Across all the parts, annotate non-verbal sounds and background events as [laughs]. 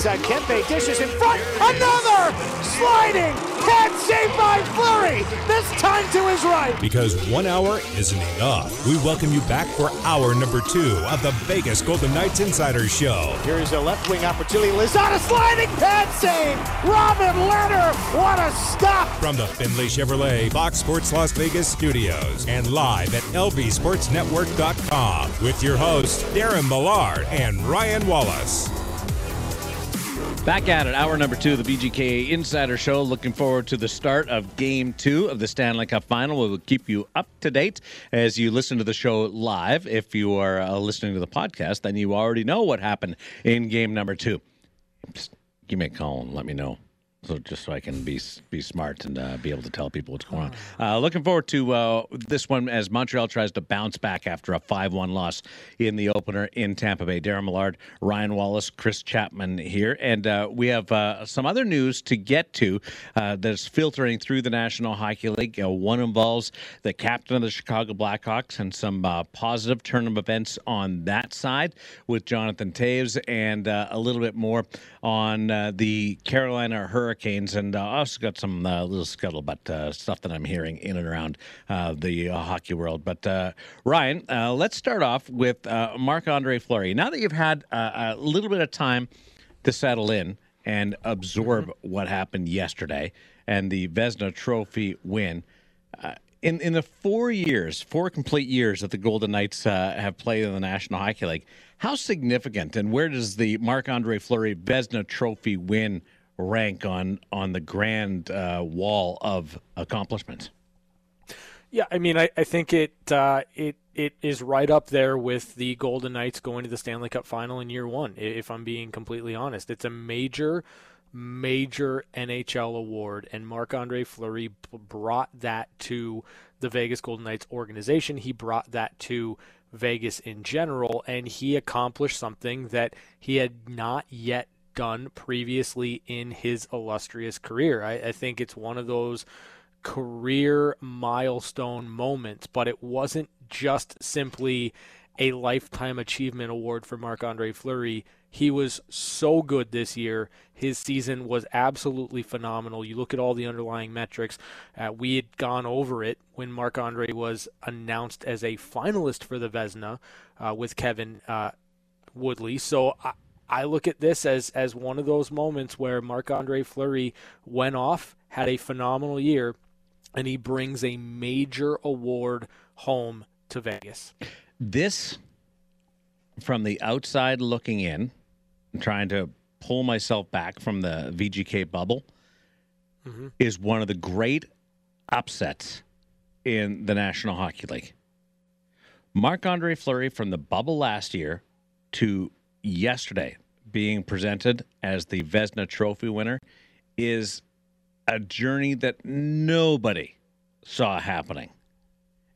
inside. Kempe dishes in front. Another sliding head saved by Fleury. This time to his right. Because one hour isn't enough. We welcome you back for hour number two of the Vegas Golden Knights Insider Show. Here is a left wing opportunity. Lizotte sliding pad save. Robin Lehner. What a stop. From the Findlay Chevrolet Fox Sports Las Vegas studios and live at lvsportsnetwork.com with your hosts Darren Millard and Ryan Wallace. Back at it, hour number two of the VGK Insider Show. Looking forward to the start of game two of the Stanley Cup final. We will keep you up to date as you listen to the show live. If you are uh, listening to the podcast, then you already know what happened in game number two. Just give me a call and let me know so just so I can be be smart and uh, be able to tell people what's going on. Uh, looking forward to uh, this one as Montreal tries to bounce back after a five-one loss in the opener in Tampa Bay. Darren Millard, Ryan Wallace, Chris Chapman here, and uh, we have uh, some other news to get to uh, that's filtering through the National Hockey League. one involves the captain of the Chicago Blackhawks and some positive turn of events on that side with Jonathan Toews, and a little bit more on the Carolina Hurricanes Hurricanes, and uh, also got some uh, little scuttlebutt uh, stuff that I'm hearing in and around uh, the uh, hockey world. But uh, Ryan, let's start off with Marc Andre Fleury. Now that you've had a little bit of time to settle in and absorb mm-hmm. what happened yesterday and the Vezina Trophy win. in in the four years, four complete years that the Golden Knights have played in the National Hockey League, how significant and where does the Marc Andre Fleury Vezina Trophy win rank on on the grand uh, wall of accomplishments? Yeah, I mean, I, I think it uh, it it is right up there with the Golden Knights going to the Stanley Cup Final in year one. If I'm being completely honest, it's a major, major NHL award, and Marc Andre Fleury brought that to the Vegas Golden Knights organization. He brought that to Vegas in general, and he accomplished something that he had not yet done previously in his illustrious career. I, I think it's one of those career milestone moments, but it wasn't just simply a lifetime achievement award for Marc Andre Fleury. He was so good this year. His season was absolutely phenomenal. You look at all the underlying metrics. Uh, we had gone over it when Marc Andre was announced as a finalist for the Vezina uh, with Kevin uh, Woodley. So I, I look at this as as one of those moments where Marc Andre Fleury went off, had a phenomenal year, and he brings a major award home to Vegas. This, from the outside looking in, trying to pull myself back from the VGK bubble, mm-hmm. is one of the great upsets in the National Hockey League. Marc Andre Fleury from the bubble last year to yesterday being presented as the Vezina Trophy winner is a journey that nobody saw happening.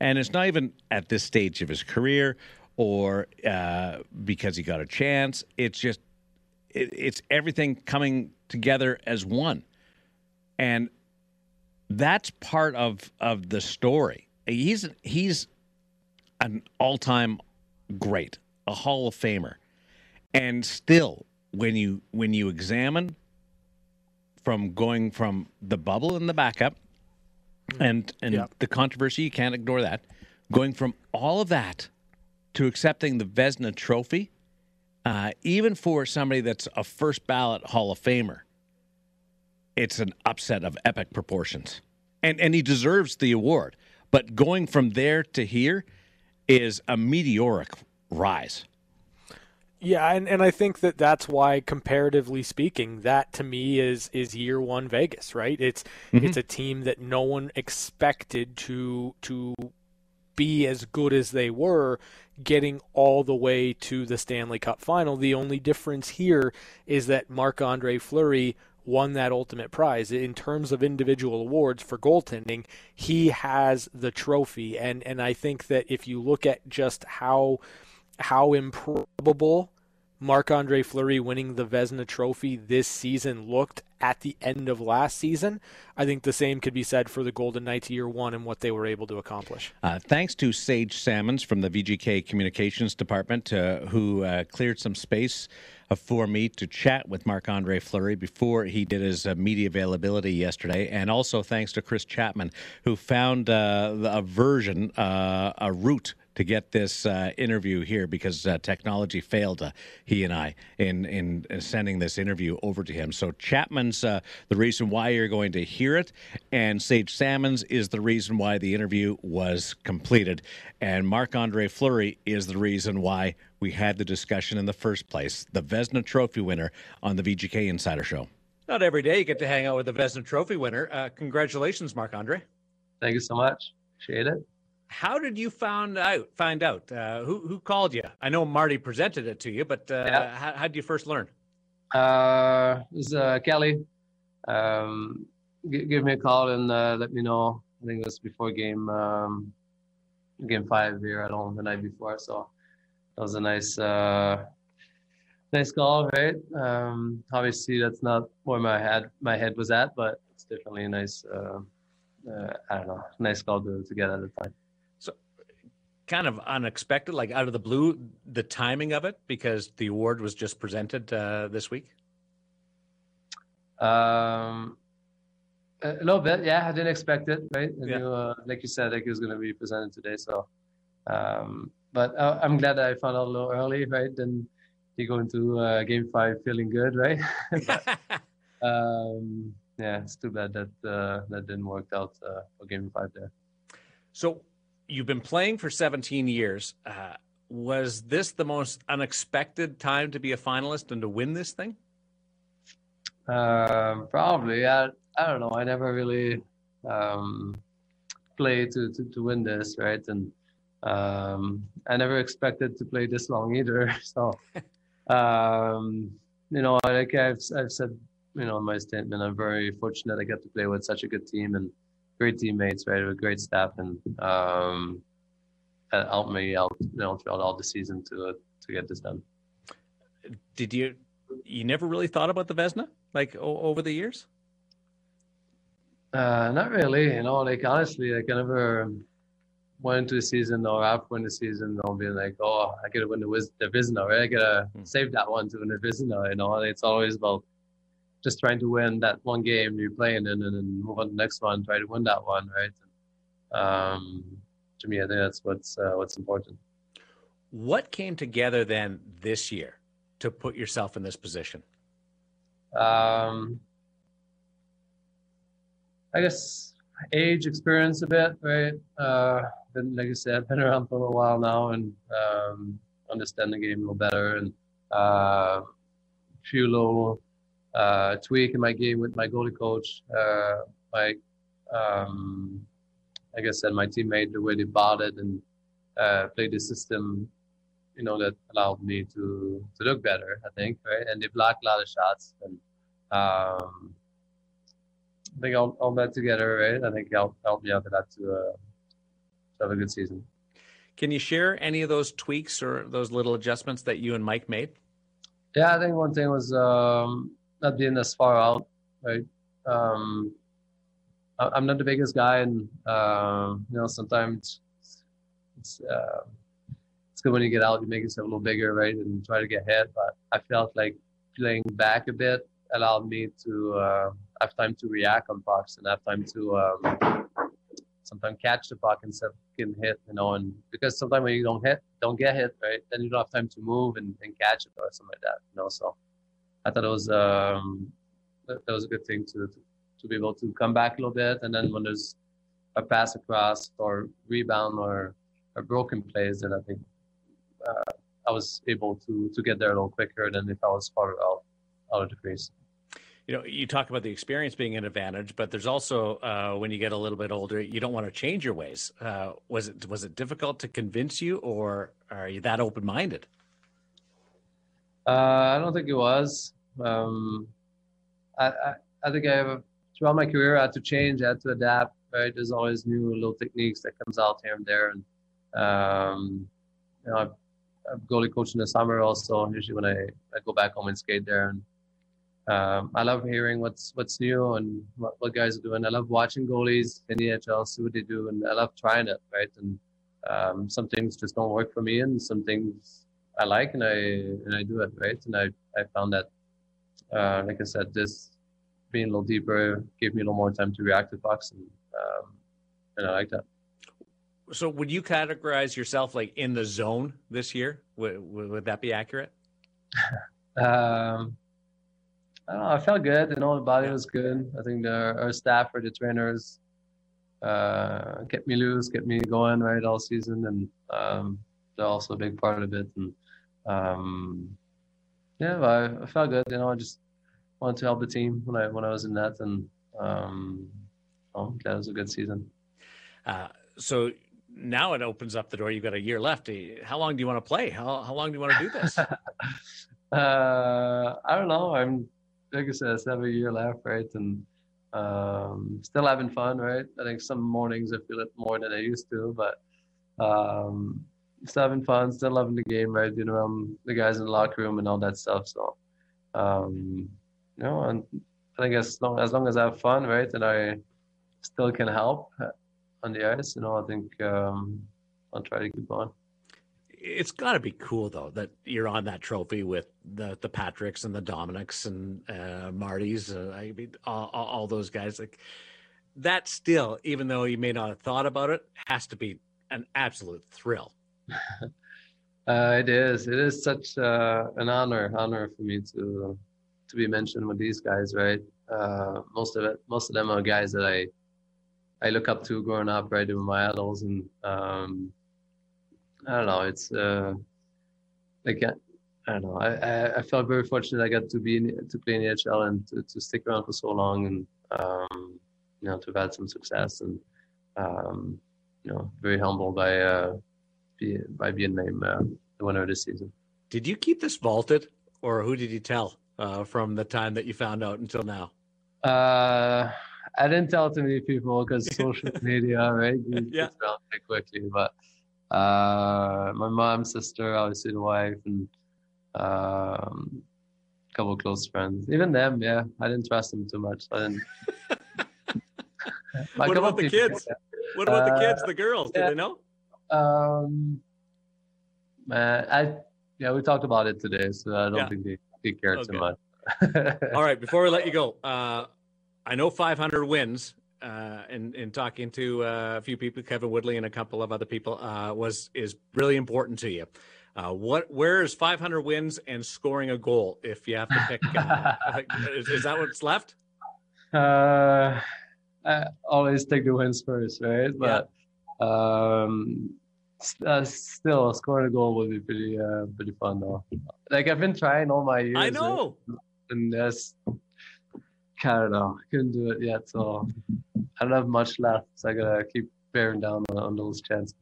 And it's not even at this stage of his career or uh, because he got a chance. It's just, it, it's everything coming together as one. And that's part of, of the story. He's, he's an all time great, a Hall of Famer and still when you when you examine from going from the bubble and the backup and and the controversy you can't ignore that. Going from all of that to accepting the Vezina trophy uh, even for somebody that's a first ballot Hall of Famer it's an upset of epic proportions. And and he deserves the award. But going from there to here is a meteoric rise yeah, and, and I think that that's why, comparatively speaking, that to me is is year one Vegas, right? It's mm-hmm. it's a team that no one expected to to be as good as they were, getting all the way to the Stanley Cup final. The only difference here is that Marc Andre Fleury won that ultimate prize in terms of individual awards for goaltending. He has the trophy, and and I think that if you look at just how how improbable Marc Andre Fleury winning the Vezina Trophy this season looked at the end of last season, I think the same could be said for the Golden Knights year one and what they were able to accomplish. Uh, thanks to Sage Salmons from the VGK Communications Department, uh, who uh, cleared some space uh, for me to chat with Marc Andre Fleury before he did his uh, media availability yesterday. And also thanks to Chris Chapman, who found uh, a version, a route to get this uh, interview here because uh, technology failed uh, he and I in, in, in sending this interview over to him. So Chapman's uh, the reason why you're going to hear it, and Sage Salmons is the reason why the interview was completed, and Marc Andre Fleury is the reason why we had the discussion in the first place. The Vezina Trophy winner on the VGK Insider Show. Not every day you get to hang out with the Vezina Trophy winner. Uh, congratulations, Marc Andre. Thank you so much. Appreciate it. How did you found out? Find out uh, who who called you? I know Marty presented it to you, but uh, yeah. how, how did you first learn? Uh, it was uh, Kelly. Um, g- give me a call and uh, let me know. I think it was before game um, game five here at home the night before. So that was a nice uh, nice call, right? Um, obviously, that's not where my head my head was at, but it's definitely a nice. Uh, uh, I don't know, nice call to, to get at the time kind of unexpected, like out of the blue, the timing of it because the award was just presented uh, this week? Um, a little bit, yeah. I didn't expect it, right? Yeah. Knew, uh, like you said, like it was going to be presented today. So, um, but uh, I'm glad I found out a little early, right? Then you go into uh, game five feeling good, right? [laughs] but, [laughs] um, yeah, it's too bad that uh, that didn't work out uh, for game five there. So you've been playing for 17 years. Uh, was this the most unexpected time to be a finalist and to win this thing? Um, probably. I, I don't know. I never really um, played to, to, to win this, right? And um, I never expected to play this long either. [laughs] So, um, you know, like I've, I've said, you know, in my statement, I'm very fortunate I get to play with such a good team and great teammates, right? With great staff, and um, helped me out, you know, throughout all the season to to get this done. Did you? You never really thought about the Vezina like o- over the years? Uh, not really. You know, like honestly, like I never went into the season or after the season, I'll be like, oh, I gotta win the, Wiz- the Vezina, right? I gotta hmm. save that one to win the Vezina. You know, it's always about just trying to win that one game you're playing in and then move on to the next one, try to win that one, right? Um, to me, I think that's what's uh, what's important. What came together then this year to put yourself in this position? Um, I guess age, experience a bit, right? Uh, been, like I said, I've [laughs] been around for a while now and um, understand the game a little better and uh, few little uh, tweak in my game with my goalie coach. Uh, my, um, like I said, my teammate, the way they bought it and uh, played the system, you know, that allowed me to to look better. I think, right? And they blocked a lot of shots, and um, I think all, all that together, right? I think helped helped me out a lot to, uh, to have a good season. Can you share any of those tweaks or those little adjustments that you and Mike made? Yeah, I think one thing was um, not being as far out, right? Um, I'm not the biggest guy, and uh, you know sometimes it's uh, it's good when you get out, you make yourself a little bigger, right, and try to get hit. But I felt like playing back a bit allowed me to uh, have time to react on pucks and have time to um, sometimes catch the puck instead of getting hit, you know. And because sometimes when you don't hit, don't get hit, right, then you don't have time to move and, and catch it or something like that, you know. So I thought it was um, that, that was a good thing to, to, be able to come back a little bit, and then when there's a pass across or rebound or a broken plays, then I think uh, I was able to to get there a little quicker than if I was farther out out of the crease. You know, you talk about the experience being an advantage, but there's also uh, when you get a little bit older, you don't want to change your ways. Uh, was it was it difficult to convince you, or are you that open minded? Uh, I don't think it was. Um, I, I, I think I have throughout my career I had to change, I had to adapt. Right, there's always new little techniques that comes out here and there, and um, you know, I'm goalie coach in the summer also. Usually when I, I go back home and skate there, and um, I love hearing what's what's new and what, what guys are doing. I love watching goalies in the NHL, see what they do, and I love trying it. Right, and um, some things just don't work for me, and some things I like, and I and I do it. Right, and I I found that, uh, like I said, this being a little deeper gave me a little more time to react to pucks, and um, and I like that. So, would you categorize yourself like in the zone this year? Would, would that be accurate? [laughs] um, I don't know. I felt good. You know, the body was good. I think the, our staff or the trainers uh, kept me loose, kept me going right all season, and um, they're also a big part of it. And um, yeah, I, I, felt good. You know, I just wanted to help the team when I when I was in that, and um, oh, that was a good season. Uh, so now it opens up the door. You've got a year left. How long do you want to play? How how long do you want to do this? [laughs] uh, I don't know. I'm like I said, I still have a year left, right? And um, still having fun, right? I think some mornings I feel it more than I used to, but um, still having fun, still loving the game, right? Being around the guys in the locker room and all that stuff. So, um, you know, and I think as long as long as I have fun, right, and I still can help on the ice, you know, I think um, I'll try to keep on it's got to be cool though that you're on that trophy with the the Patricks and the Dominics and uh, Martys. Uh, I mean, all, all, those guys. Like that, still, even though you may not have thought about it, has to be an absolute thrill. [laughs] uh, it is. It is such uh, an honor, honor for me to to be mentioned with these guys. Right. Uh, most of it, most of them are guys that I I look up to growing up. Right, they were my idols, and um, I don't know. It's uh, like I don't know. I, I, felt very fortunate. I got to be in, to play in the NHL and to, to stick around for so long, and um, you know, to have had some success, and um, you know, very humbled by uh, by being named uh, the winner of this season. Did you keep this vaulted, or who did you tell uh, from the time that you found out until now? Uh, I didn't tell too many people because [laughs] social media, right? You yeah. around pretty quickly, but uh, my mom, sister, obviously the wife, and um, a couple close friends. Even them, yeah, I didn't trust them too much. I didn't. [laughs] what about the kids? Yeah. What about uh, the kids, the girls? Do yeah. they know? Um, man, I yeah, we talked about it today, so I don't yeah. think they, they care okay. too much. All right, [laughs] before we let you go, uh, I know 500 wins uh, in in talking to uh, a few people, Kevin Woodley and a couple of other people, uh, was is really important to you. Uh, what where is 500 wins and scoring a goal? If you have to pick, uh, [laughs] is, is, that what's left? Uh, I always take the wins first, right? But yeah. um, still scoring a goal would be pretty pretty fun though. Like I've been trying all my years. I know. And that's Canada. Couldn't do it yet, so I don't have much left. So I gotta keep bearing down on, on those chances.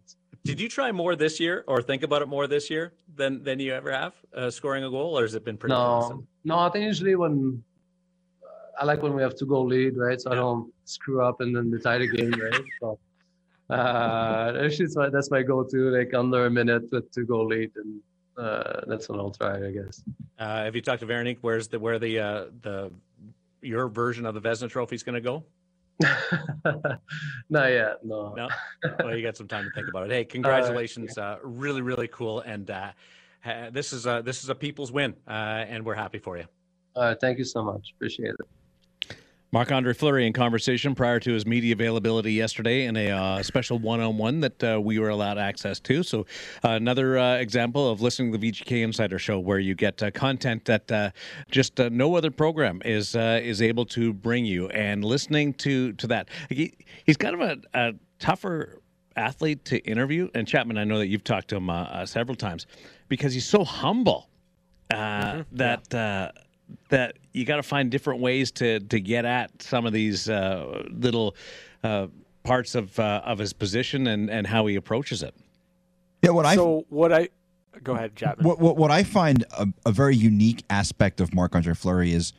Did you try more this year, or think about it more this year than than you ever have uh, scoring a goal, or has it been pretty? No, constant? no. I think usually when uh, I like when we have to go lead, right? So yeah. I don't screw up and then tie the game, right? So uh, [laughs] that's my that's my go-to, like under a minute with to go lead, and uh, that's what I'll try, I guess. Uh, have you talked to Veronique? Where's the where the uh, the your version of the Vezina Trophy is going to go? [laughs] Not yet. No. No. [laughs] Well, you got some time to think about it. Hey, congratulations! Uh, really, really cool. And uh, this is a this is a people's win, uh, and we're happy for you. Uh, thank you so much. Appreciate it. Marc Andre Fleury in conversation prior to his media availability yesterday in a uh, special one on one that uh, we were allowed access to. So, uh, another uh, example of listening to the VGK Insider Show where you get uh, content that uh, just no other program is is able to bring you. And listening to, to that, he, he's kind of a, a, tougher athlete to interview. And Chapman, I know that you've talked to him several times because he's so humble mm-hmm. that. Yeah that you got to find different ways to to get at some of these uh, little uh, parts of uh, of his position and and how he approaches it. Yeah, what I so what I go ahead, Chapman. What what, what I find a, a, very unique aspect of Marc Andre Fleury is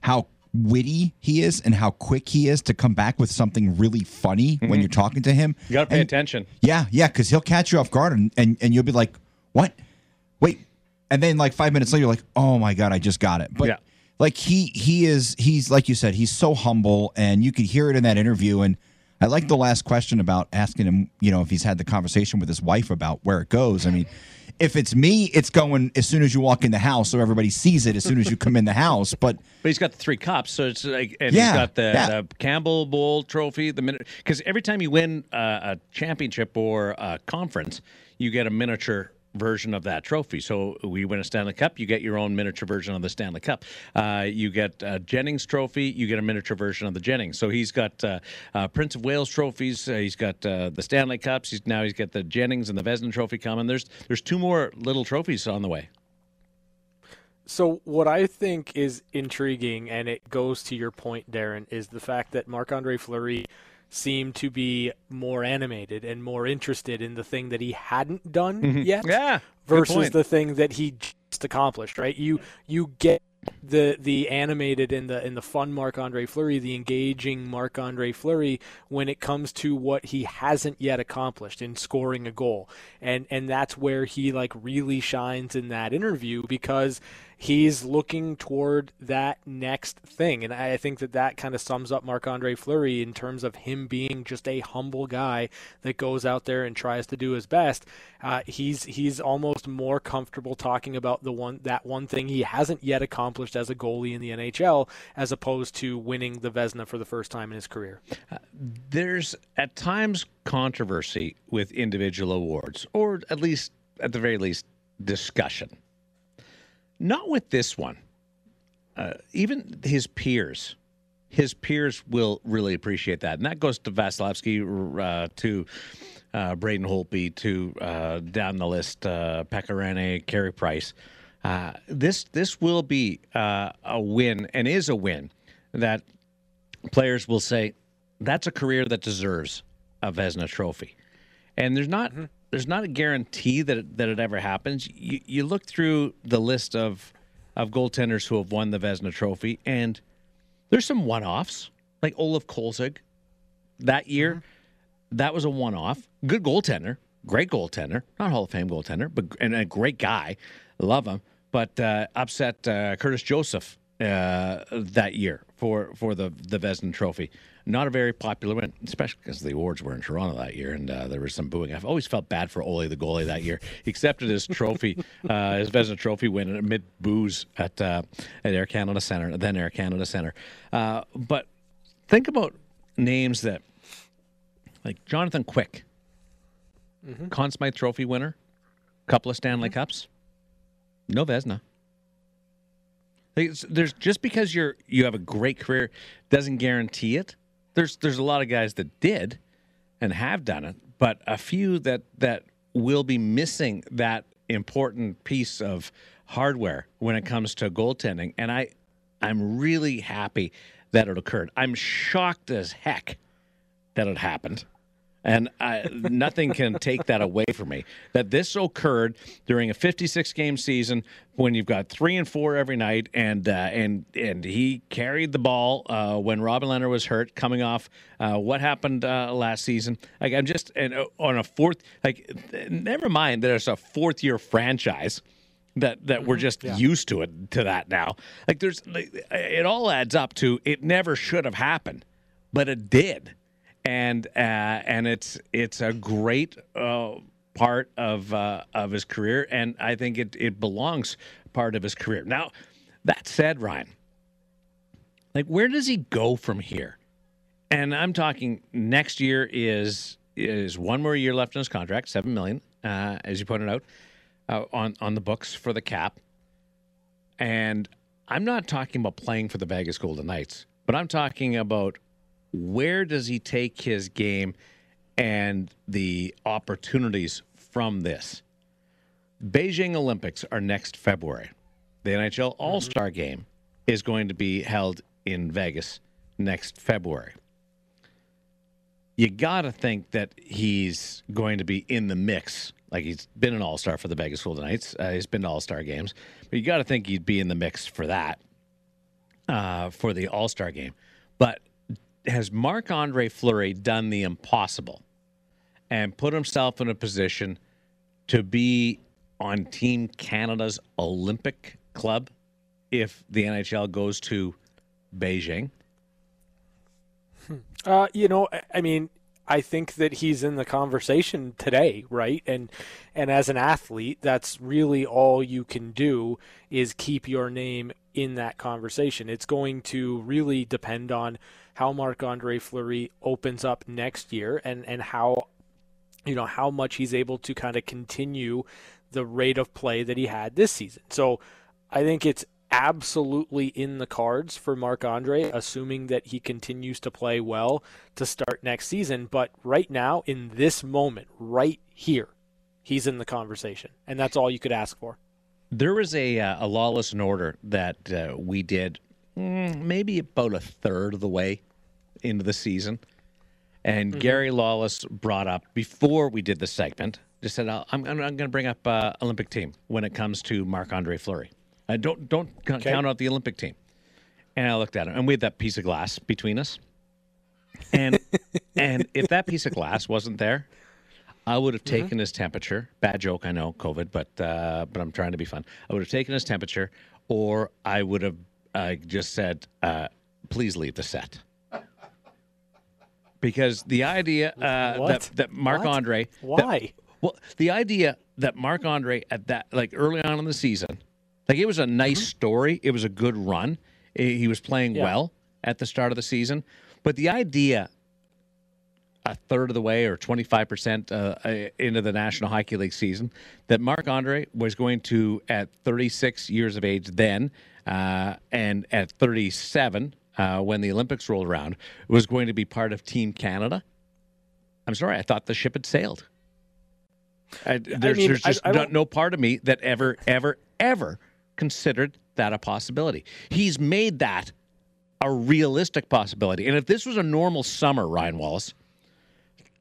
how witty he is and how quick he is to come back with something really funny mm-hmm. when you're talking to him. You got to pay and, attention. Yeah, yeah, because he'll catch you off guard and, and and you'll be like, "What?" wait, and then like five minutes later, you're like, oh my god, I just got it. But Yeah. like he he is he's like you said, he's so humble, and you could hear it in that interview. And I like the last question about asking him, you know, if he's had the conversation with his wife about where it goes. I mean. If it's me, it's going as soon as you walk in the house, so everybody sees it as soon as you come in the house. But But he's got the three cups, so it's like, and Yeah, he's got the, yeah. the Campbell Bowl trophy. The minute because every time you win uh, a championship or a conference, you get a miniature version of that trophy. So we win a Stanley Cup, you get your own miniature version of the Stanley Cup. Uh, you get a Jennings trophy, you get a miniature version of the Jennings. So he's got uh, uh, Prince of Wales trophies. Uh, he's got uh, the Stanley Cups. He's now he's got the Jennings and the Vezina trophy coming. There's there's two more little trophies on the way. So what I think is intriguing, and it goes to your point, Darren, is the fact that Marc Andre Fleury seemed to be more animated and more interested in the thing that he hadn't done mm-hmm. yet, Yeah, versus the thing that he just accomplished. Right? You you get the the animated and the and the fun Marc Andre Fleury, the engaging Marc Andre Fleury when it comes to what he hasn't yet accomplished in scoring a goal. And and that's where he like really shines in that interview because he's looking toward that next thing. And I think that that kind of sums up Marc Andre Fleury in terms of him being just a humble guy that goes out there and tries to do his best. Uh, he's he's almost more comfortable talking about the one that one thing he hasn't yet accomplished as a goalie in the NHL as opposed to winning the Vezina for the first time in his career. there's at times controversy with individual awards, or at least, at the very least, discussion. Not with this one. Uh, even his peers, his peers will really appreciate that, and that goes to Vasilevsky, uh, to uh, Braden Holtby, to uh, down the list, uh, Pekka Rinne, Carey Price. Uh, this this will be uh, a win, and is a win that players will say that's a career that deserves a Vezina trophy. And there's not there's not a guarantee that it, that it ever happens. You, you look through the list of of goaltenders who have won the Vezina trophy, and there's some one offs like Olaf Kolzig that year. That was a one off. Good goaltender, great goaltender, not Hall of Fame goaltender, but and a great guy. Love him, but uh, upset uh, Curtis Joseph uh, that year for for the the Vezina Trophy. Not a very popular win, especially because the awards were in Toronto that year, and uh, there was some booing. I've always felt bad for Ole, the goalie, that year. He accepted his trophy, [laughs] uh, his Vezina Trophy win amid boos at uh, at Air Canada Center, then Air Canada Center. Uh, but think about names that, like Jonathan Quick, Conn Smythe Trophy winner, couple of Stanley Cups, no Vezina. There's just because you're you have a great career doesn't guarantee it. There's there's a lot of guys that did and have done it, but a few that that will be missing that important piece of hardware when it comes to goaltending. And I I'm really happy that it occurred. I'm shocked as heck that it happened. And I, nothing can take that away from me. That this occurred during a 56 game season when you've got three and four every night, and uh, and and he carried the ball uh, when Robin Lehner was hurt, coming off uh, what happened uh, last season. Like I'm just and uh, on a fourth, like never mind that it's a fourth year franchise that that we're just used to it to that now. Like there's like, it all adds up to it never should have happened, but it did, and uh, and it's it's a great uh, part of uh, of his career, and I think it it belongs part of his career. Now, that said, Ryan, like where does he go from here? And I'm talking next year is is one more year left in his contract, seven million, uh, as you pointed out uh, on on the books for the cap. And I'm not talking about playing for the Vegas Golden Knights, but I'm talking about where does he take his game and the opportunities from this. Beijing Olympics are next February. The NHL All Star game is going to be held in Vegas next February. You got to think that he's going to be in the mix. Like he's been an All Star for the Vegas Golden Knights. Uh, he's been to All Star games, but you got to think he'd be in the mix for that, uh, for the All Star game. But has Marc Andre Fleury done the impossible and put himself in a position to be on Team Canada's Olympic club if the NHL goes to Beijing? Uh, you know, I- I mean, I think that he's in the conversation today, right? And and as an athlete, that's really all you can do is keep your name in that conversation. It's going to really depend on how Marc Andre Fleury opens up next year and and how you know how much he's able to kind of continue the rate of play that he had this season. So I think it's absolutely in the cards for Marc Andre, assuming that he continues to play well to start next season. But right now, in this moment, right here, he's in the conversation, and that's all you could ask for. There was a uh, a lawless order that uh, we did mm, maybe about a third of the way into the season, and Gary Lawless brought up before we did the segment. Just said, "Uh, "I'm, I'm, going to bring up uh, Olympic team when it comes to Marc Andre Fleury. Uh, don't don't c- count out the Olympic team." And I looked at him, and we had that piece of glass between us. And [laughs] and if that piece of glass wasn't there, I would have taken his temperature. Bad joke, I know, COVID, but uh, but I'm trying to be fun. I would have taken his temperature, or I would have uh, just said, uh, "Please leave the set." Because the idea uh, that that What? Andre, that- Why? well, the idea that Marc Andre at that like early on in the season, like it was a nice story. It was a good run. He he was playing Yeah. well at the start of the season, but the idea a third of the way or 25% uh, uh, into the National Hockey League season that Marc Andre was going to, at 36 years of age then, uh, and at 37 uh, when the Olympics rolled around, was going to be part of Team Canada. I'm sorry, I thought the ship had sailed. I, there's mean, there's just I no, no part of me that ever, ever, ever considered that a possibility. He's made that a realistic possibility. And if this was a normal summer, Ryan Wallace,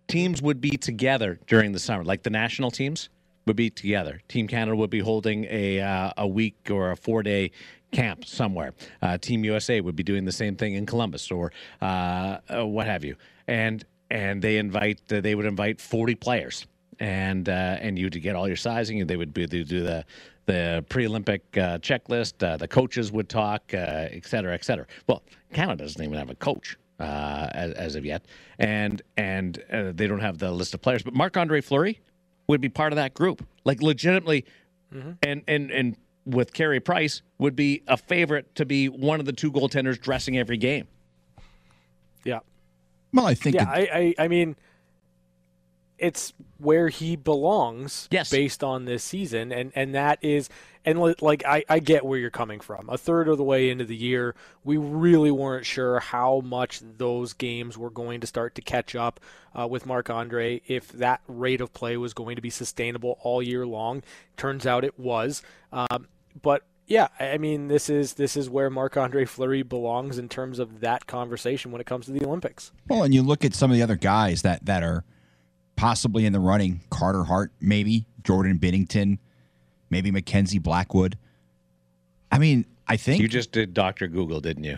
teams would be together during the summer, like the national teams would be together. Team Canada would be holding a uh, a week or a four day camp somewhere. Uh, Team USA would be doing the same thing in Columbus or uh, uh, what have you. And and they invite uh, they would invite forty players and uh, and you to get all your sizing. and They would be, do the the pre-Olympic uh, checklist. Uh, the coaches would talk, uh, et cetera, et cetera. Well, Canada doesn't even have a coach uh, as, as of yet, and and uh, they don't have the list of players. But Marc Andre Fleury would be part of that group, like legitimately, and and and with Carey Price would be a favorite to be one of the two goaltenders dressing every game. Yeah. Well, I think Yeah, it- I, I, I mean, it's where he belongs Yes. based on this season, and and that is, and like I, I get where you're coming from. A third of the way into the year, we really weren't sure how much those games were going to start to catch up uh, with Marc Andre. If that rate of play was going to be sustainable all year long, turns out it was. Um, but yeah, I I mean, this is this is where Marc Andre Fleury belongs in terms of that conversation when it comes to the Olympics. Well, and you look at some of the other guys that that are possibly in the running: Carter Hart, maybe Jordan Binnington, maybe Mackenzie Blackwood. I mean, I think You just did Doctor Google, didn't you?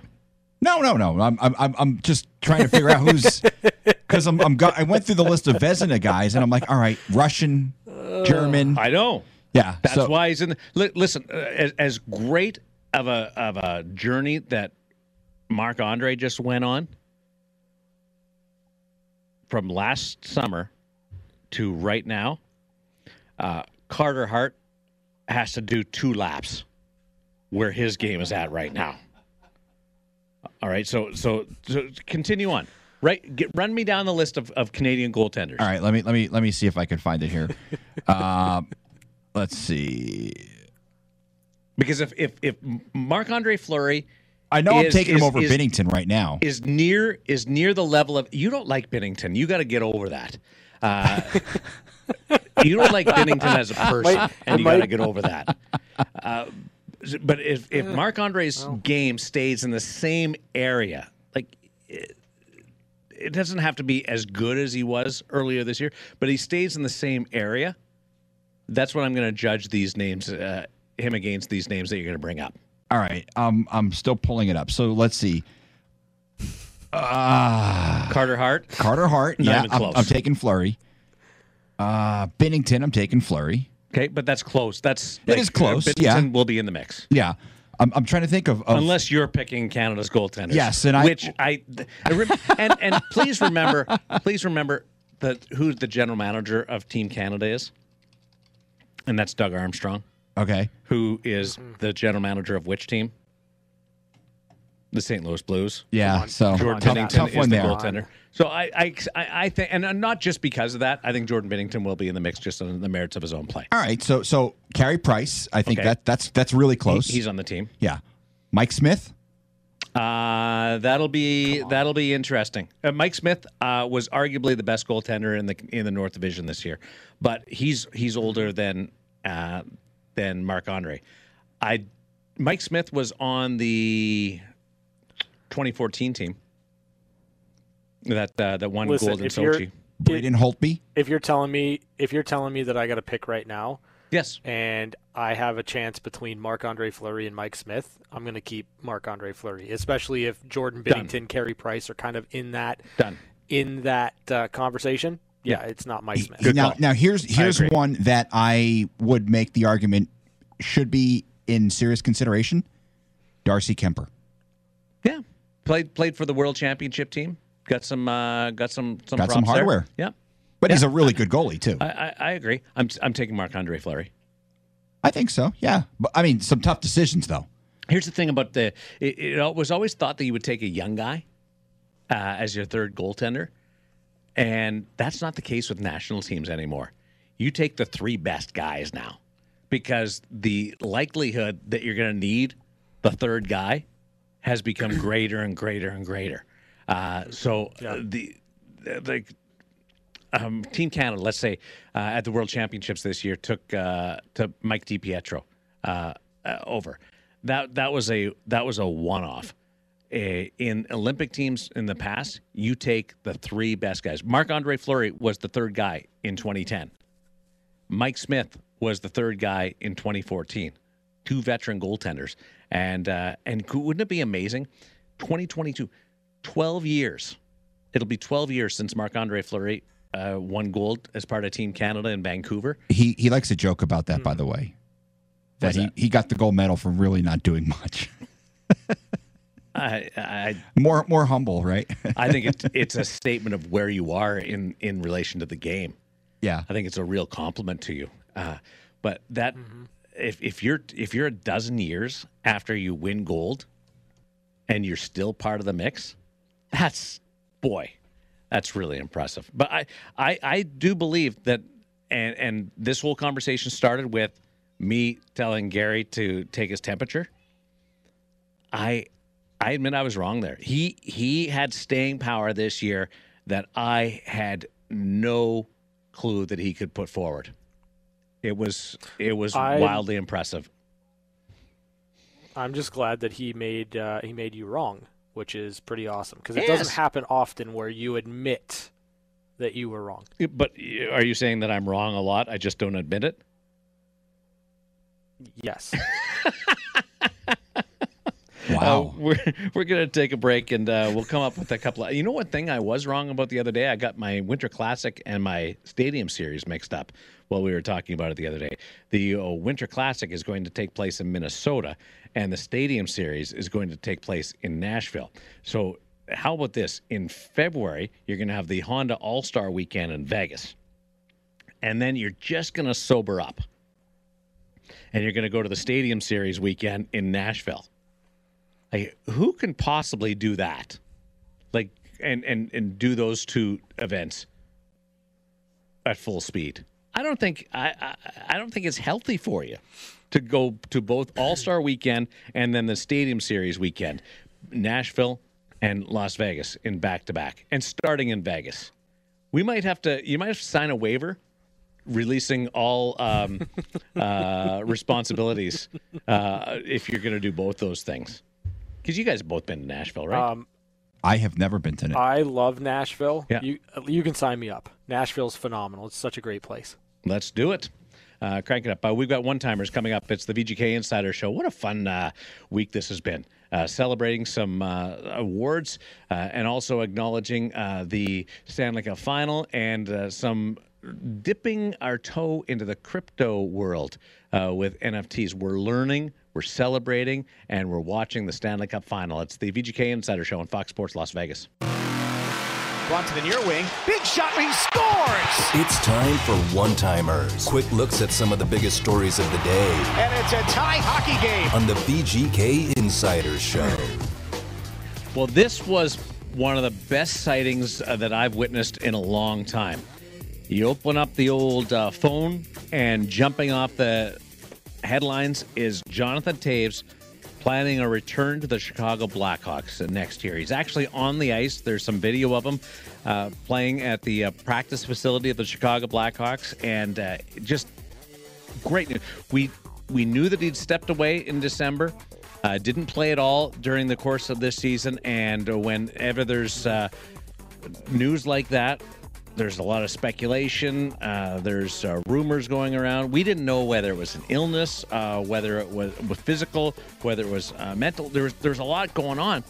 no, no, no. I'm I'm I'm- I'm just trying to figure out who's [laughs] because I'm I'm go, I went through the list of Vezina guys and I'm like, all right, Russian, uh, German, I know. Yeah. That's so- why he's in. The, li- listen, uh, as, as great of a of a journey that Marc Andre just went on from last summer to right now, uh, Carter Hart has to do two laps where his game is at right now. All right, so so, so continue on. Right, Get, run me down the list of, of Canadian goaltenders. All right, let me let me let me see if I can find it here. um, [laughs] let's see. Because if if if Marc Andre Fleury I know I'm is- taking him over is- Binnington right now. is near is near the level of you don't like Binnington. You got to get over that. Uh, [laughs] you don't like Binnington as a person, Might- and you got to get over that. Uh, but if if Marc Andre's game stays in the same area, like it, it doesn't have to be as good as he was earlier this year, but he stays in the same area. That's what I'm going to judge these names, uh, him against these names that you're going to bring up. All right, um, I'm still pulling it up. So let's see. Uh, Carter Hart, Carter Hart, yeah, I'm. I'm taking Fleury. Uh, Binnington, I'm taking Fleury. Okay, but that's close. That's It is close, yeah. Binnington will be in the mix. Yeah, I'm, I'm trying to think of, of Unless you're picking Canada's goaltenders. Yes, and I- which I, I rem- and and please remember, please remember that who the general manager of Team Canada is, and that's Doug Armstrong, okay. who is the general manager of which team? The St. Louis Blues. Yeah, so Jordan tough, Binnington tough is one the there. goaltender. So I, I, I, I think, and not just because of that, I think Jordan Binnington will be in the mix just on the merits of his own play. All right, so so Carey Price, I think Okay. that that's that's really He- close. he's on the team. yeah, Mike Smith. Uh, that'll be that'll be interesting. Uh, Mike Smith uh, was arguably the best goaltender in the in the North Division this year, but he's he's older than uh, than Marc Andre. I Mike Smith was on the 2014 team that uh, that won Listen, gold in Sochi. Braden Holtby. If you're telling me if you're telling me that I got to pick right now, Yes, and I have a chance between Marc Andre Fleury and Mike Smith, I'm going to keep Marc Andre Fleury, especially if Jordan Done. Binnington, Carey Price are kind of in that done. in that uh, conversation. Yeah, it's not Mike Smith. He- now, call. now here's here's one that I would make the argument should be in serious consideration. Darcy Kuemper. Yeah, played played for the World Championship team. Got some uh, got some some Got some props there. hardware. Yeah, But he's a really good goalie too. I, I, I agree. I'm I'm taking Marc Andre Fleury. I think so. Yeah, but I mean, some tough decisions though. Here's the thing about the it, it was always thought that you would take a young guy uh, as your third goaltender, and that's not the case with national teams anymore. You take the three best guys now because the likelihood that you're going to need the third guy has become [clears throat] greater and greater and greater. Uh, so uh, the the um, Team Canada, let's say, uh, at the World Championships this year, took uh, to Mike DiPietro uh, uh, over. That that was a that was a one off. In Olympic teams in the past, you take the three best guys. Marc Andre Fleury was the third guy in 2010. Mike Smith was the third guy in 2014. Two veteran goaltenders, and uh, and wouldn't it be amazing? 2022, 12 years. It'll be 12 years since Marc Andre Fleury uh, won gold as part of Team Canada in Vancouver. He he likes to joke about that, by the way. That What's he, that? he got the gold medal for really not doing much. [laughs] I, I more more humble, right? I think it, [laughs] it's a statement of where you are in in relation to the game. yeah. I think it's a real compliment to you. Uh, but that if if you're if you're a dozen years after you win gold and you're still part of the mix, that's boy, that's really impressive. But I I, I do believe that and and this whole conversation started with me telling Gary to take his temperature. I I admit I was wrong there. He he had staying power this year that I had no clue that he could put forward. It was it was I- wildly impressive. I'm just glad that he made uh, he made you wrong, which is pretty awesome because it Yes. doesn't happen often where you admit that you were wrong. But are you saying that I'm wrong a lot? I just don't admit it. Yes. [laughs] Wow. Uh, [laughs] we're we're gonna take a break and uh, we'll come up with a couple of. You know what thing I was wrong about the other day? I got my Winter Classic and my Stadium Series mixed up while we were talking about it the other day. The uh, Winter Classic is going to take place in Minnesota, and the Stadium Series is going to take place in Nashville. So how about this? In February, you're going to have the Honda All Star Weekend in Vegas, and then you're just going to sober up, and you're going to go to the Stadium Series weekend in Nashville. Like, who can possibly do that? Like, and and and do those two events at full speed? I don't think I I, I don't think it's healthy for you to go to both All Star Weekend and then the Stadium Series weekend, Nashville and Las Vegas in back to back, and starting in Vegas. We might have to. You might have to sign a waiver releasing all um, [laughs] uh, responsibilities uh, if you're going to do both those things. Because you guys have both been to Nashville, right? Um, I have never been to. Nashville. I love Nashville. Yeah. You you can sign me up. Nashville's phenomenal. It's such a great place. Let's do it. Uh, crank it up. Uh, we've got one timers coming up. It's the VGK Insider Show. What a fun uh, week this has been. Uh, celebrating some uh, awards uh, and also acknowledging uh, the Stanley Cup final and uh, some dipping our toe into the crypto world uh, with NFTs. We're learning, we're celebrating, and we're watching the Stanley Cup final. It's the VGK Insider Show on Fox Sports Las Vegas. Brought to the near wing. Big shot. He scores. It's time for one timers. Quick looks at some of the biggest stories of the day And it's a tie hockey game. on the VGK Insider Show. Well, this was one of the best sightings uh, that I've witnessed in a long time. You open up the old uh, phone, and jumping off the headlines is Jonathan Toews planning a return to the Chicago Blackhawks next year. He's actually on the ice. There's some video of him uh, playing at the uh, practice facility of the Chicago Blackhawks, and uh, just great news. We we knew that he'd stepped away in December. Uh, didn't play at all during the course of this season, and whenever there's uh, news like that, there's a lot of speculation. Uh, there's uh, rumors going around. We didn't know whether it was an illness, uh, whether it was, was physical, whether it was uh, mental. There's there's a lot going on.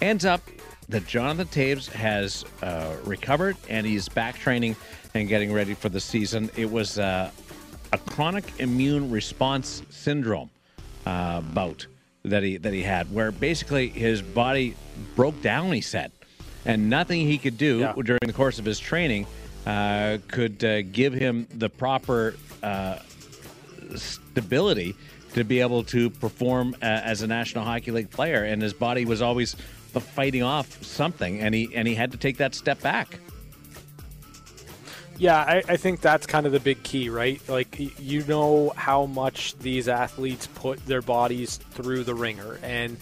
Ends up that Jonathan Toews has uh, recovered and he's back training and getting ready for the season. It was uh, a chronic immune response syndrome bout that he that he had, where basically his body broke down. He said, and nothing he could do Yeah. during the course of his training uh, could uh, give him the proper uh, stability to be able to perform uh, as a National Hockey League player. And his body was always fighting off something, and he and he had to take that step back. Yeah, I, I think that's kind of the big key, right? Like, you know how much these athletes put their bodies through the ringer, and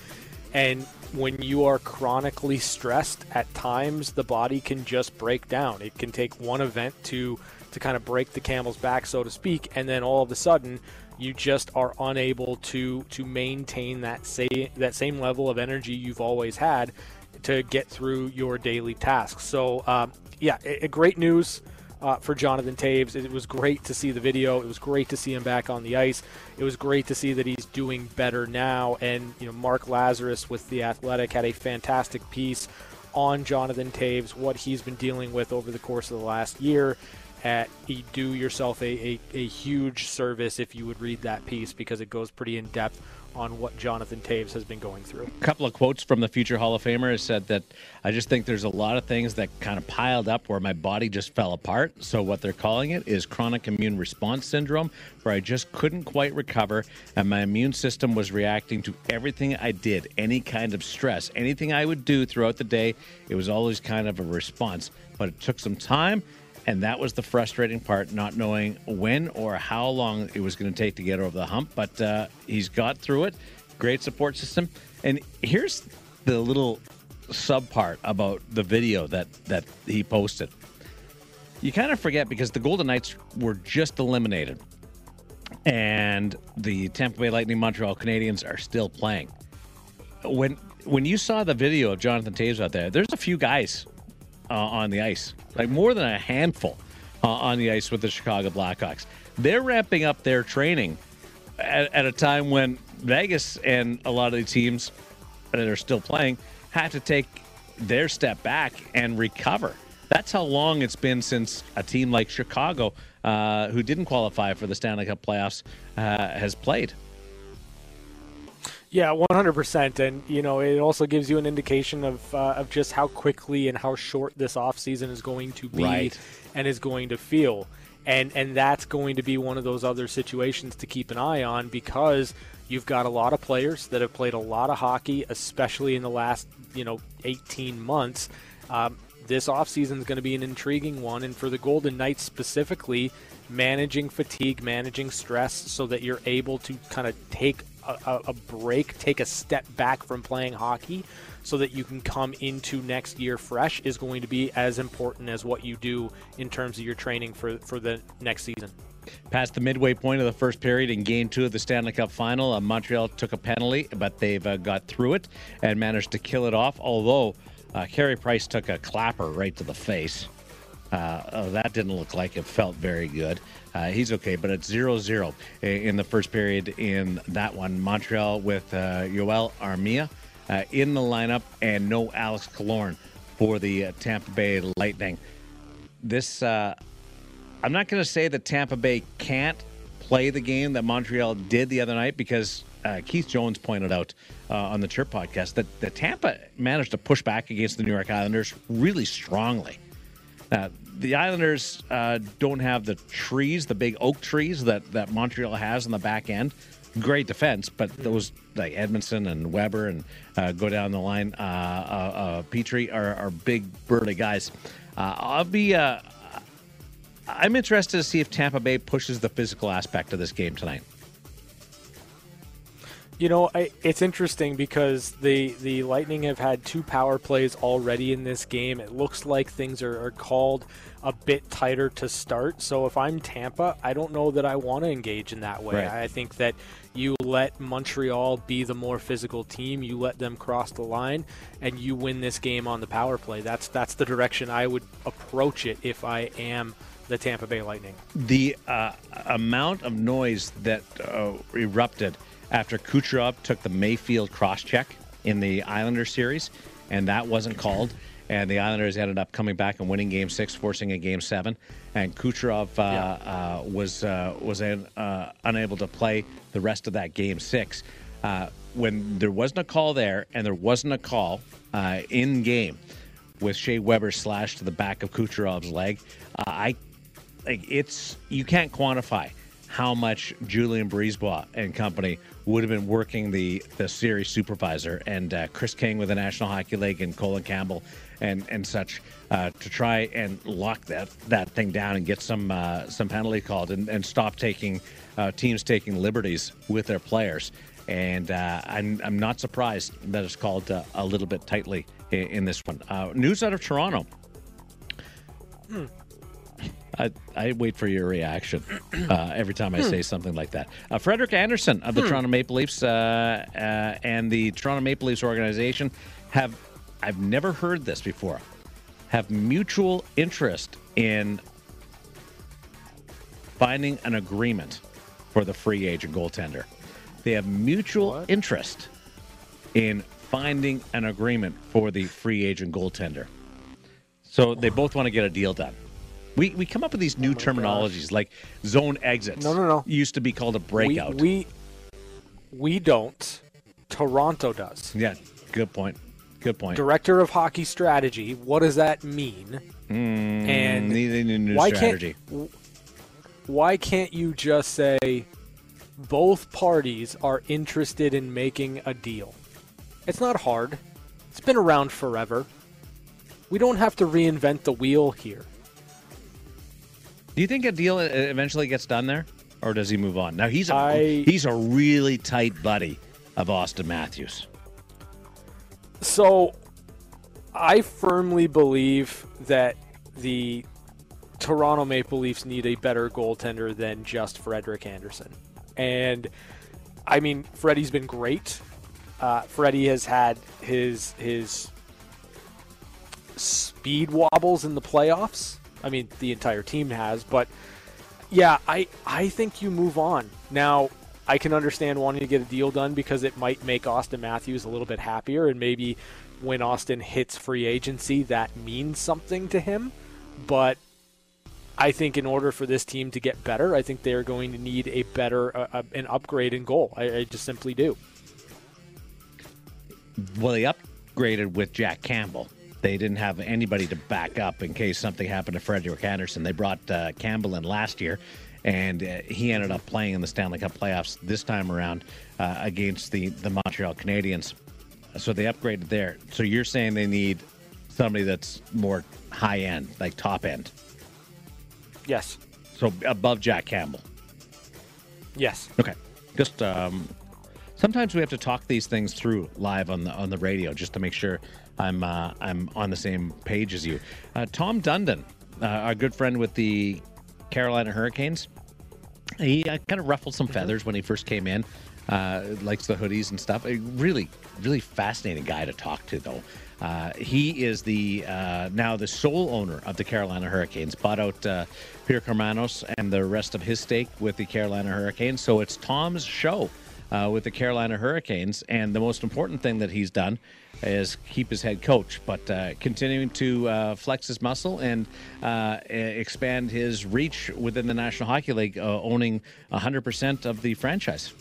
and when you are chronically stressed, at times the body can just break down. It can take one event to to kind of break the camel's back, so to speak, and then all of a sudden you just are unable to to maintain that same that same level of energy you've always had to get through your daily tasks. So, um, yeah, a, a great news uh, for Jonathan Toews. It was great to see the video. It was great to see him back on the ice. It was great to see that he's doing better now. And you know, Mark Lazerus with the Athletic had a fantastic piece on Jonathan Toews, what he's been dealing with over the course of the last year. At you do yourself a, a, a huge service if you would read that piece because it goes pretty in depth on what Jonathan Toews has been going through. A couple of quotes from the future Hall of Famer has said that I just think there's a lot of things that kind of piled up where my body just fell apart. So what they're calling it is chronic immune response syndrome, where I just couldn't quite recover, and my immune system was reacting to everything I did, any kind of stress, anything I would do throughout the day. It was always kind of a response, but it took some time. And that was the frustrating part, not knowing when or how long it was going to take to get over the hump. But uh, he's got through it. Great support system. And here's the little sub part about the video that that he posted. You kind of forget because the Golden Knights were just eliminated, and the Tampa Bay Lightning, Montreal Canadiens are still playing. When when you saw the video of Jonathan Toews out there, there's a few guys uh, on the ice, like more than a handful uh, on the ice with the Chicago Blackhawks. They're ramping up their training at, at a time when Vegas and a lot of the teams that are still playing had to take their step back and recover. That's how long it's been since a team like Chicago, uh, who didn't qualify for the Stanley Cup playoffs, uh, has played. Yeah, one hundred percent, and you know it also gives you an indication of uh, of just how quickly and how short this off season is going to be, Right. and is going to feel, and and that's going to be one of those other situations to keep an eye on because you've got a lot of players that have played a lot of hockey, especially in the last you know eighteen months. Um, this offseason is going to be an intriguing one, and for the Golden Knights specifically, managing fatigue, managing stress, so that you're able to kind of take a, a, break, take a step back from playing hockey, so that you can come into next year fresh, is going to be as important as what you do in terms of your training for for the next season. Past the midway point of the first period in Game Two of the Stanley Cup Final, uh, Montreal took a penalty, but they've uh, got through it and managed to kill it off. Although uh, Carey Price took a clapper right to the face. Uh, oh, that didn't look like it felt very good. Uh, he's okay, but it's 0 0 in the first period in that one. Montreal with uh, Yoel Armia uh, in the lineup and no Alex Killorn for the uh, Tampa Bay Lightning. This uh, I'm not going to say that Tampa Bay can't play the game that Montreal did the other night because uh, Keith Jones pointed out uh, on the Chirp podcast that, that Tampa managed to push back against the New York Islanders really strongly. Uh, the Islanders uh, don't have the trees, the big oak trees that, that Montreal has on the back end. Great defense, but those like Edmundson and Weber and uh, go down the line, uh, uh, Petry are, are big burly guys. I'll be. I'm interested to see if Tampa Bay pushes the physical aspect of this game tonight. You know, I, it's interesting because the the Lightning have had two power plays already in this game. It looks like things are, are called a bit tighter to start. So if I'm Tampa, I don't know that I want to engage in that way. Right. I think that you let Montreal be the more physical team. You let them cross the line, and you win this game on the power play. That's that's the direction I would approach it if I am the Tampa Bay Lightning. The uh, amount of noise that uh, erupted after Kucherov took the Mayfield cross check in the Islander series, and that wasn't called. And the Islanders ended up coming back and winning Game Six, forcing a Game Seven. And Kucherov uh, uh, was uh, was un, uh, unable to play the rest of that Game Six. Uh, when there wasn't a call there, and there wasn't a call uh, in game with Shea Weber slashed to the back of Kucherov's leg, uh, I like it's you can't quantify how much Julien BriseBois and company would have been working the the series supervisor and uh, Kris King with the National Hockey League and Colin Campbell and and such uh, to try and lock that that thing down and get some uh, some penalty called and, and stop taking uh, teams taking liberties with their players. And uh, I'm, I'm not surprised that it's called uh, a little bit tightly in, in this one. Uh, news out of Toronto. I, I wait for your reaction uh, every time I say something like that. Uh, Frederik Andersen of the Toronto Maple Leafs uh, uh, and the Toronto Maple Leafs organization have, I've never heard this before, have mutual interest in finding an agreement for the free agent goaltender. They have mutual interest in finding an agreement for the free agent goaltender. So they both want to get a deal done. We, we come up with these new oh terminologies like zone exits. No, no, no. Used to be called a breakout. we we don't. Toronto does. yeah, good point. Good point. Director of Hockey Strategy. What does that mean? Hmm, and Need a new why strategy. can't why can't you just say both parties are interested in making a deal? It's not hard. It's been around forever. We don't have to reinvent the wheel here. Do you think a deal uh, eventually gets done there, or does he move on? Now he's a I- he's a really tight buddy of Auston Matthews. So, I firmly believe that the Toronto Maple Leafs need a better goaltender than just Frederik Andersen. And I mean, Freddie's been great. Uh, Freddie has had his his speed wobbles in the playoffs. I mean, the entire team has, but yeah, I I think you move on. Now, I can understand wanting to get a deal done because it might make Auston Matthews a little bit happier and maybe when Auston hits free agency that means something to him, but I think in order for this team to get better, I think they're going to need a better uh, an upgrade in goal. I, I just simply do. Well, they upgraded with Jack Campbell. They didn't have anybody to back up in case something happened to Frederik Andersen. They brought uh, Campbell in last year, and uh, he ended up playing in the Stanley Cup playoffs this time around uh, against the, the Montreal Canadiens. So they upgraded there. So you're saying they need somebody that's more high end, like top end. Yes. So above Jack Campbell. Yes. Okay. Just um, sometimes we have to talk these things through live on the on the radio just to make sure I'm uh, I'm on the same page as you. Uh, Tom Dundon, uh, our good friend with the Carolina Hurricanes, he uh, kind of ruffled some feathers when he first came in. Uh, likes the hoodies and stuff. A really, really fascinating guy to talk to, though. Uh, he is the uh, now the sole owner of the Carolina Hurricanes. Bought out uh, Pierre Karmanos and the rest of his stake with the Carolina Hurricanes. So it's Tom's show uh, with the Carolina Hurricanes. And the most important thing that he's done is keep his head coach, but uh, continuing to uh, flex his muscle and uh, expand his reach within the National Hockey League, uh, owning 100% of the franchise.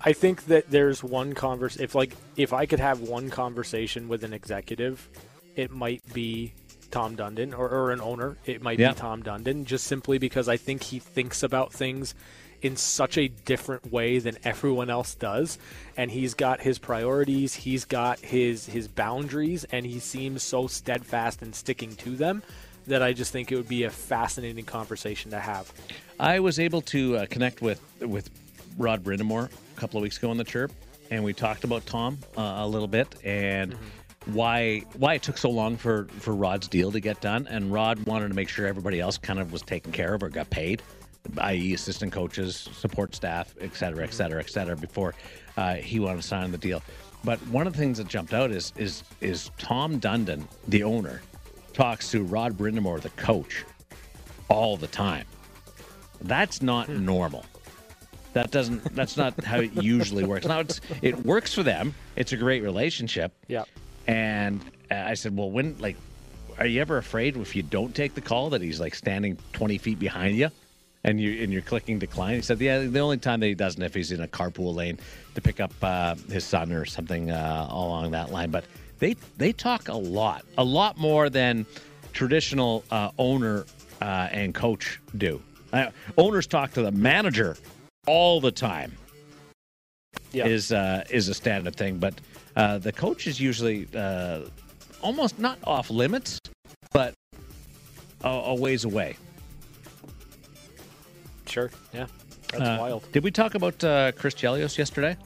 I think that there's one converse. If like if I could have one conversation with an executive, it might be Tom Dundon or, or an owner. It might Yeah. be Tom Dundon, just simply because I think he thinks about things in such a different way than everyone else does, and he's got his priorities, he's got his his boundaries, and he seems so steadfast in sticking to them that I just think it would be a fascinating conversation to have. I was able to uh, connect with with Rod Brind'Amour a couple of weeks ago on the chirp, and we talked about Tom uh, a little bit and why why it took so long for for Rod's deal to get done. And Rod wanted to make sure everybody else kind of was taken care of or got paid, i.e., assistant coaches, support staff, et cetera, et cetera, et cetera, before uh, he wanted to sign the deal. But one of the things that jumped out is is is Tom Dundon, the owner, talks to Rod Brind'Amour, the coach, all the time. That's not normal. That doesn't. That's not how it usually works. Now it's it works for them. It's a great relationship. Yeah. And I said, well, when like, are you ever afraid if you don't take the call that he's like standing twenty feet behind you, and you and you're clicking decline? He said, yeah, the only time that he doesn't if he's in a carpool lane to pick up uh, his son or something uh, along that line. But they they talk a lot, a lot more than traditional uh, owner uh, and coach do. Uh, owners talk to the manager all the time Yeah. is uh, is a standard thing, but uh, the coach is usually uh, almost not off limits, but a, a ways away. Sure. Yeah. That's Uh, wild. Did we talk about uh, Chris Chelios yesterday?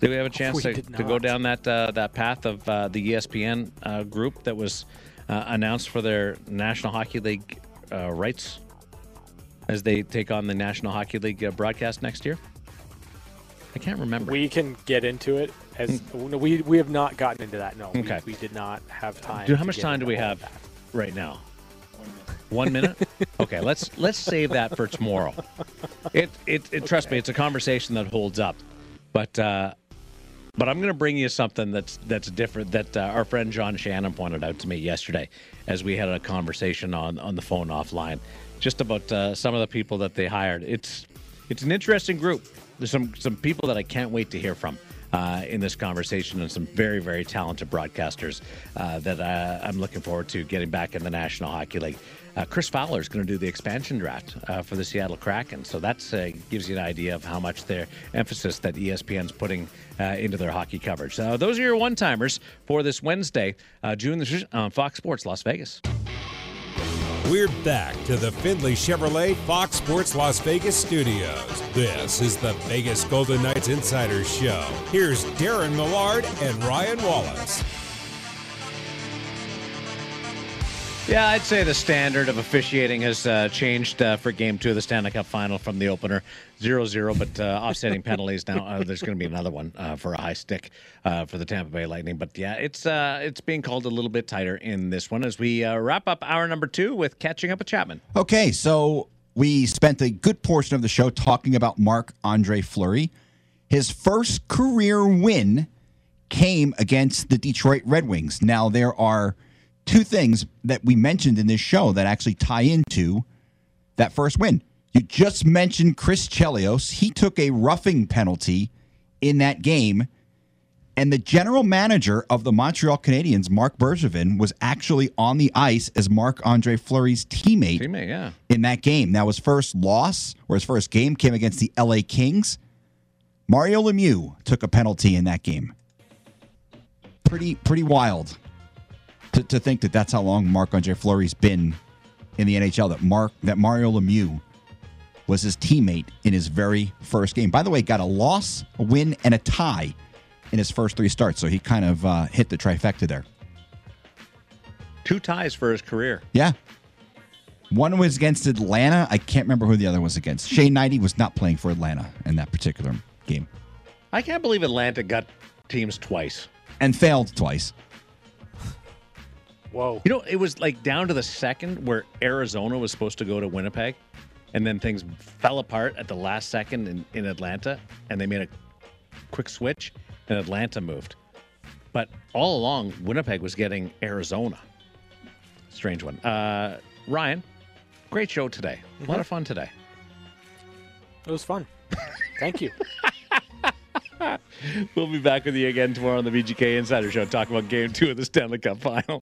Did we have a chance to, to go down that uh, that path of uh, the ESPN uh, group that was uh, announced for their National Hockey League uh, rights as they take on the National Hockey League uh, broadcast next year? I can't remember. We can get into it as no, we we have not gotten into that. No, we- Okay. we, did not have time. Dude, how much time do we have that. right now? One minute. okay, let's let's save that for tomorrow. It it, it trust me, it's a conversation that holds up. But uh, but I'm going to bring you something that's that's different that uh, our friend John Shannon pointed out to me yesterday as we had a conversation on on the phone offline, just about uh, some of the people that they hired. It's it's an interesting group. There's some some people that I can't wait to hear from uh, in this conversation, and some very very talented broadcasters uh, that uh, I'm looking forward to getting back in the National Hockey League. Uh, Chris Fowler is going to do the expansion draft uh, for the Seattle Kraken, so that uh, gives you an idea of how much their emphasis that ESPN's putting into their hockey coverage. So those are your one-timers for this Wednesday, June the 6th on Fox Sports Las Vegas. We're back to the Findlay Chevrolet Fox Sports Las Vegas studios. This is the Vegas Golden Knights Insider Show. Here's Darren Millard and Ryan Wallace. Yeah, I'd say the standard of officiating has uh, changed uh, for Game Two of the Stanley Cup Final from the opener, 0-0, but uh, offsetting penalties now. Uh, there's going to be another one uh, for a high stick uh, for the Tampa Bay Lightning. But yeah, it's it's being called a little bit tighter in this one as we wrap up hour number two with catching up with Chapman. Okay, so we spent a good portion of the show talking about Marc Andre Fleury. His first career win came against the Detroit Red Wings. Now, there are two things that we mentioned in this show that actually tie into that first win. You just mentioned Chris Chelios. He took a roughing penalty in that game. And the general manager of the Montreal Canadiens, Marc Bergevin, was actually on the ice as Marc Andre Fleury's teammate Teammate, yeah. in that game. Now, his first loss or his first game came against the LA Kings. Mario Lemieux took a penalty in that game. Pretty, pretty wild to, to think that that's how long Marc Andre Fleury's been in the NHL. That Mark, that Mario Lemieux was his teammate in his very first game. By the way, got a loss, a win, and a tie in his first three starts. So he kind of uh, hit the trifecta there. Two ties for his career. Yeah. One was against Atlanta. I can't remember who the other was against. Shane Knighty was not playing for Atlanta in that particular game I can't believe Atlanta got teams twice. and failed twice. Whoa. You know, it was like down to the second where Arizona was supposed to go to Winnipeg. and then things fell apart at the last second in, in Atlanta, and they made a quick switch, and Atlanta moved. But all along, Winnipeg was getting Arizona. Strange one. Uh, Ryan, great show today. A lot of fun today. It was fun. Thank you. [laughs] We'll be back with you again tomorrow on the VGK Insider Show, talking about Game Two of the Stanley Cup Final.